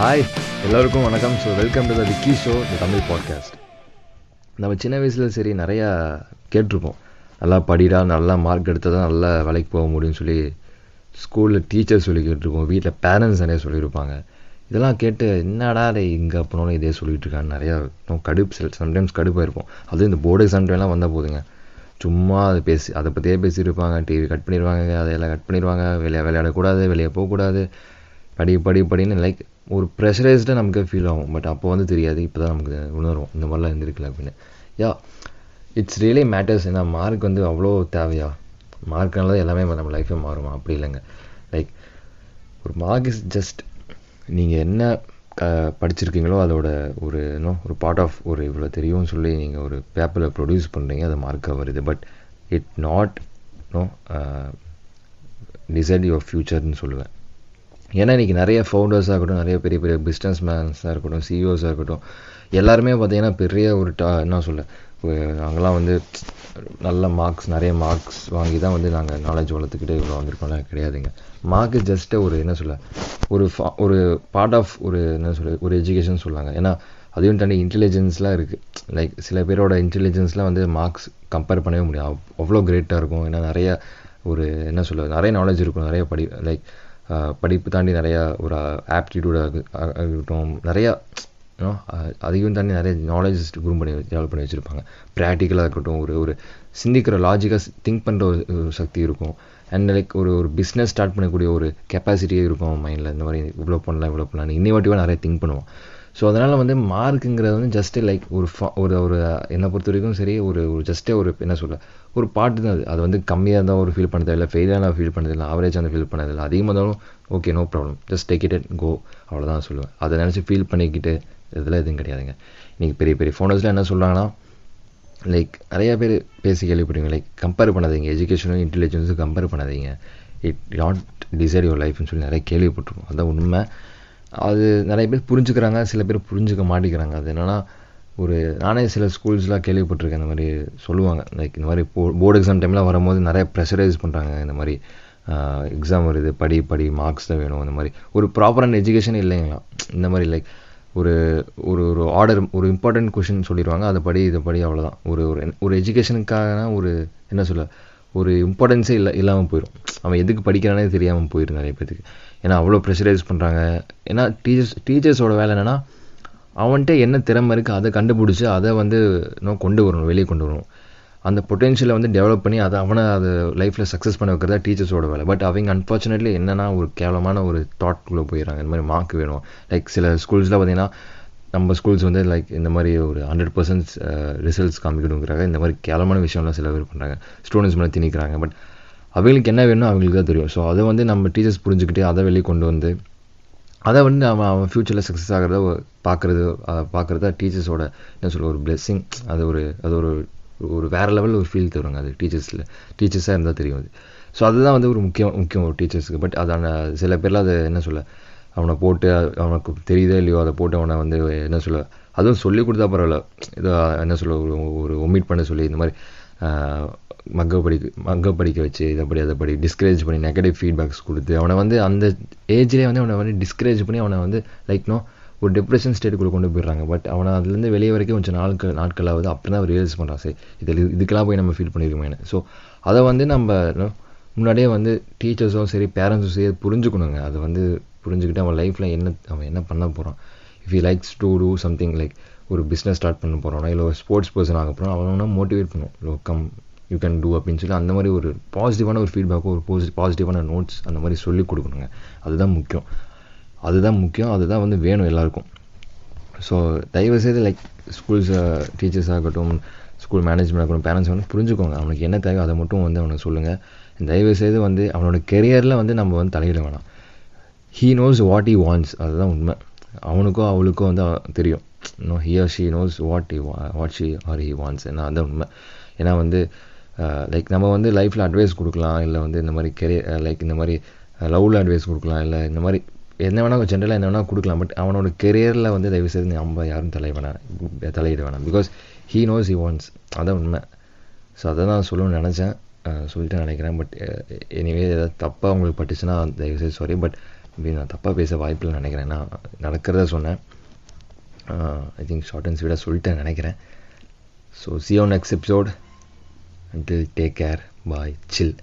Hi எல்லோருக்கும் வணக்கம். So welcome to the Vicky show the Tamil podcast நம்ம சின்ன வயசில் சரி நிறையா கேட்டிருப்போம். நல்லா படிடா நல்லா மார்க் எடுத்தால் தான் நல்லா வேலைக்கு போக முடியும்னு சொல்லி ஸ்கூலில் டீச்சர் சொல்லி கேட்டிருப்போம். வீட்டில் பேரண்ட்ஸ் நிறைய சொல்லியிருப்பாங்க இதெல்லாம் கேட்டு என்னடா டே இங்கே போனாலும் இதே சொல்லிட்டு இருக்கான்னு. நிறையா கடுப்பு சில சம்டைம்ஸ் கடுப்பாக இருப்போம். அதுவும் இந்த போர்டு எக்ஸாம் டைம்லாம் வந்தால் போதுங்க. சும்மா அதை பேசி அதை பற்றியே பேசியிருப்பாங்க டிவி கட் பண்ணிடுவாங்க அதையெல்லாம் கட் பண்ணிடுவாங்க. வெளியே விளையாடக்கூடாது வெளியே போகக்கூடாது. படி படி படின்னு லைக் ஒரு ப்ரெஷரைஸ்டாக நமக்கு ஃபீல் ஆகும். பட் அப்போ வந்து தெரியாது. இப்போ தான் நமக்கு உணரும். இந்த மாதிரிலாம் இருந்திருக்கல அப்படின்னு. யா இட்ஸ் ரியலி மேட்டர்ஸ் ஏன்னா மார்க் வந்து அவ்வளோ தேவையா? மார்க்னால தான் எல்லாமே நம்ம லைஃபே மாறுமா? அப்படி இல்லைங்க. லைக் ஒரு மார்க் இஸ் ஜஸ்ட் நீங்கள் என்ன க படிச்சிருக்கீங்களோ அதோட ஒரு இன்னும் ஒரு பார்ட் ஆஃப் ஒரு இவ்வளோ தெரியும்னு சொல்லி நீங்கள் ஒரு பேப்பரில் ப்ரொடியூஸ் பண்ணுறீங்க அது மார்க்காக வருது. But it not no decide your ஃப்யூச்சர்னு சொல்லுவேன். ஏன்னா இன்றைக்கி நிறைய ஃபவுண்டர்ஸாக இருக்கட்டும் நிறைய பெரிய பெரிய பிஸ்னஸ் மேன்ஸாக இருக்கட்டும் சிஇஓஸாக இருக்கட்டும் எல்லாருமே பார்த்தீங்கன்னா பெரிய ஒரு டா என்ன சொல்ல நாங்களாம் வந்து நல்ல மார்க்ஸ் நிறைய மார்க்ஸ் வாங்கி தான் வந்து நாங்கள் நாலேஜ் வளர்த்துக்கிட்டே இவ்வளோ வந்திருக்கோம்லாம் கிடையாதுங்க. மார்க் ஜஸ்ட்டு ஒரு என்ன சொல்ல ஒரு ஃபா ஒரு பார்ட் ஆஃப் ஒரு என்ன சொல்ல ஒரு எஜுகேஷன் சொல்லுவாங்க. ஏன்னா அதையும் தாண்டி இன்டெலிஜென்ஸ்லாம் இருக்குது லைக் சில பேரோட இன்டெலிஜென்ஸ்லாம் வந்து மார்க்ஸ் கம்பேர் பண்ணவே முடியும் அவ்வளோ கிரேட்டாக இருக்கும். ஏன்னா நிறைய ஒரு என்ன சொல்ல நிறைய நாலேஜ் இருக்கும். நிறைய படி லைக் படிப்பு தாண்டி நிறையா ஒரு ஆப்டிடியூடாக இருக்கட்டும். நிறையா அதையும் தாண்டி நிறைய நாலேஜ் குரூம் பண்ணி டெவலப் பண்ணி வச்சுருப்பாங்க. ப்ராக்டிக்கலாக இருக்கட்டும். ஒரு ஒரு சிந்திக்கிற லாஜிக்காக திங்க் பண்ணுற ஒரு சக்தி இருக்கும். அண்ட் லைக் ஒரு ஒரு பிஸ்னஸ் ஸ்டார்ட் பண்ணக்கூடிய ஒரு கெப்பாசிட்டியே இருக்கும் மைண்டில் இந்த மாதிரி இவ்வளோ பண்ணலாம் இவ்வளோ பண்ணலாம் இன்னோவேட்டிவாக நிறைய திங்க் பண்ணுவோம். ஸோ அதனால் வந்து மார்க்குங்கிறது வந்து ஜஸ்ட்டு லைக் ஒரு ஃபா ஒரு ஒரு என்னை பொறுத்த வரைக்கும் சரி ஒரு ஒரு ஜஸ்ட்டே ஒரு என்ன சொல்ல ஒரு பாட்டு தான் அது. அது வந்து கம்மியாக இருந்தால் ஒரு ஃபீல் பண்ணதில்லை ஃபெயிலாக நான் ஃபீல் பண்ணதில்லை ஆவரேஜாக அந்த ஃபீல் பண்ணதில்லை. அதிகமாக இருந்தாலும் okay no problem just take it at go அவ்வளோதான் சொல்லுவேன். அதை நினச்சி ஃபீல் பண்ணிக்கிட்டு இதெல்லாம் எதுவும் கிடையாதுங்க. இன்றைக்கி பெரிய பெரிய ஃபோனர்ஸில் என்ன சொல்கிறாங்கன்னா லைக் நிறையா பேர் பேசி கேள்விப்படுவீங்க லைக் கம்பேர் பண்ணாதீங்க. எஜுகேஷனும் இன்டெலிஜென்ஸும் கம்பேர் பண்ணாதீங்க. இட் நாட் டிசைட் யுவர் லைஃப்னு சொல்லி நிறைய கேள்விப்பட்டிருக்கோம் அதான் உண்மை. அது நிறைய பேர் புரிஞ்சுக்கிறாங்க சில பேர் புரிஞ்சுக்க மாட்டேங்கிறாங்க. அது என்னென்னா ஒரு நானே சில ஸ்கூல்ஸ்லாம் கேள்விப்பட்டிருக்கேன் இந்த மாதிரி சொல்லுவாங்க. லைக் இந்த மாதிரி போ போர்டு எக்ஸாம் டைம்லாம் வரும்போது நிறைய ப்ரெஷரைஸ் பண்ணுறாங்க இந்த மாதிரி எக்ஸாம் வருது படி படி மார்க்ஸ் தான் வேணும் இந்த மாதிரி. ஒரு ப்ராப்பரான எஜுகேஷன் இல்லைங்களா? இந்த மாதிரி லைக் ஒரு ஒரு ஒரு ஆர்டர் ஒரு இம்பார்ட்டன்ட் கொஷின் சொல்லிடுவாங்க. அதை படி இதை படி அவ்வளோதான் ஒரு ஒரு ஒரு எஜுகேஷனுக்காகனா ஒரு என்ன சொல்ல ஒரு இம்பார்ட்டன்ஸே இல்லை இல்லாமல் போயிடும் அவன் எதுக்கு படிக்கிறானே தெரியாமல் போயிடும் நிறைய பேத்துக்கு. ஏன்னா அவ்வளோ ப்ரெஷரைஸ் பண்ணுறாங்க ஏன்னா டீச்சர்ஸ் டீச்சர்ஸோட வேலை என்னென்னா அவன்கிட்ட என்ன திறமை இருக்குது அதை கண்டுபிடிச்சி அதை வந்து இன்னும் கொண்டு வரணும் வெளியே கொண்டு வரணும். அந்த பொட்டென்ஷியலை வந்து டெவலப் பண்ணி அதை அவனை அது லைஃப்பில் சக்ஸஸ் பண்ண வைக்கிறதா டீச்சர்ஸோட வேலை. பட் அவங்க அன்ஃபார்ச்சுனேட்லி என்னென்னா ஒரு கேவலமான ஒரு தாட்குள்ளே போயிடறாங்க. இந்த மாதிரி மார்க் வேணும். லைக் சில ஸ்கூல்ஸில் பார்த்தீங்கன்னா நம்ம ஸ்கூல்ஸ் வந்து லைக் இந்த மாதிரி ஒரு ஹண்ட்ரட் பர்சன்ட் ரிசல்ட்ஸ் காமிக்கணுங்கிறாங்க. இந்த மாதிரி கேவலமான விஷயம்லாம் சில பேர் பண்ணுறாங்க ஸ்டூடெண்ட்ஸ் மேலே திணிக்கிறாங்க. பட் அவங்களுக்கு என்ன வேணும் அவங்களுக்கு தான் தெரியும். ஸோ அதை வந்து நம்ம டீச்சர்ஸ் புரிஞ்சுக்கிட்டு அதை வெளியே கொண்டு வந்து அதை வந்து அவன் அவன் ஃப்யூச்சரில் சக்ஸஸ் ஆகிறத பார்க்குறது பார்க்குறத டீச்சர்ஸோட என்ன சொல்ல ஒரு பிளெஸ்ஸிங் அது ஒரு அது ஒரு ஒரு வேறு லெவலில் ஒரு ஃபீல் தருவாங்க அது டீச்சர்ஸில் டீச்சர்ஸாக இருந்தால் தெரியும் அது. ஸோ அதுதான் வந்து ஒரு முக்கியம் முக்கியம் ஒரு டீச்சர்ஸுக்கு பட் அதான சில பேர்லாம் அதை என்ன சொல்ல அவனை போட்டு அவனுக்கு தெரியுதோ இல்லையோ அதை போட்டு அவனை வந்து என்ன சொல்ல அதுவும் சொல்லி கொடுத்தா பரவாயில்ல. இதை என்ன சொல்ல ஒரு ஒரு ஒமிட் பண்ண சொல்லி இந்த மாதிரி மக்க படிக்க மக்க படிக்க வச்சு இதை படி அதை படி டிஸ்கரேஜ் பண்ணி நெகட்டிவ் ஃபீட்பேக்ஸ் கொடுத்து அவனை வந்து அந்த ஏஜ்லேயே வந்து அவனை வந்து டிஸ்கரேஜ் பண்ணி அவனை வந்து லைக் நோ ஒரு டிப்ரெஷன் ஸ்டேட்டுக்குள்ளே கொண்டு போயிடுறாங்க. பட் அவனை அதுலேருந்து வெளியே வரைக்கும் கொஞ்சம் நாட்கள் நாட்களாவது அப்படி தான் ரியலைஸ் பண்ணுறான் சரி இதில் இதுக்கெல்லாம் போய் நம்ம ஃபீல் பண்ணியிருக்கோமே ஸோ அதை வந்து நம்ம முன்னாடியே வந்து டீச்சர்ஸும் சரி பேரண்ட்ஸும் சரி புரிஞ்சுக்கணுங்க. அதை வந்து புரிஞ்சுக்கிட்டு அவன் லைஃப்பில் என்ன அவன் என்ன பண்ண போகிறான் if you likes to do something like ஒரு பிஸ்னஸ் ஸ்டார்ட் பண்ண போகிறோம்னா இல்லை ஒரு ஸ்போர்ட்ஸ் பர்சன் ஆக போகிறோம் அவனை மோட்டிவேட் பண்ணும் low come you can do அப்படின்னு சொல்லி அந்த மாதிரி ஒரு பாசிட்டிவான ஒரு ஃபீட்பேக்கோ ஒரு போசி பாசிட்டிவான நோட்ஸ் அந்த மாதிரி சொல்லி கொடுக்கணுங்க. அதுதான் முக்கியம். அதுதான் முக்கியம். அதுதான் வந்து வேணும் எல்லாருக்கும். ஸோ தயவுசெய்து லைக் ஸ்கூல்ஸ் டீச்சர்ஸ் ஆகட்டும் ஸ்கூல் மேனேஜ்மெண்ட் ஆகட்டும் பேரண்ட்ஸ் வந்து புரிஞ்சுக்கோங்க. அவனுக்கு என்ன தேவை அதை மட்டும் வந்து அவனுக்கு சொல்லுங்கள் தயவுசெய்து வந்து அவனோட கெரியரில் வந்து நம்ம வந்து தலையிட வேணாம். He knows what he wants அதுதான் உண்மை. அவனுக்கோ அவளுக்கோ வந்து தெரியும். No he or she knows what he what she or he wants ஏன்னா அது உண்மை. ஏன்னா வந்து லைக் நம்ம வந்து லைஃப்பில் அட்வைஸ் கொடுக்கலாம் இல்லை வந்து இந்த மாதிரி கெரியர் லைக் இந்த மாதிரி லவ்வில் அட்வைஸ் கொடுக்கலாம் இல்லை இந்த மாதிரி என்ன வேணால் ஜென்ரலாக என்ன வேணால் கொடுக்கலாம். பட் அவனோட கெரியரில் வந்து தயவு செய்து நம்ம யாரும் தலைய வேணாம் தலையிட வேணாம். Because he knows he wants அதான் உண்மை. ஸோ அதை தான் சொல்லணும்னு நினச்சேன். சொல்லிட்டு நினைக்கிறேன். பட் எனிவே ஏதாவது தப்பாக உங்களுக்கு பட்டுச்சுன்னா தயவுசெய்து சாரி பட் இப்படி நான் தப்பாக பேச வாய்ப்பில் நினைக்கிறேன். நான் நடக்கிறத சொன்னேன். ஐ திங்க் ஷார்ட் அண்ட் ஸ்வீடாக சொல்லிட்டேன் நினைக்கிறேன். So see you next episode until take care bye chill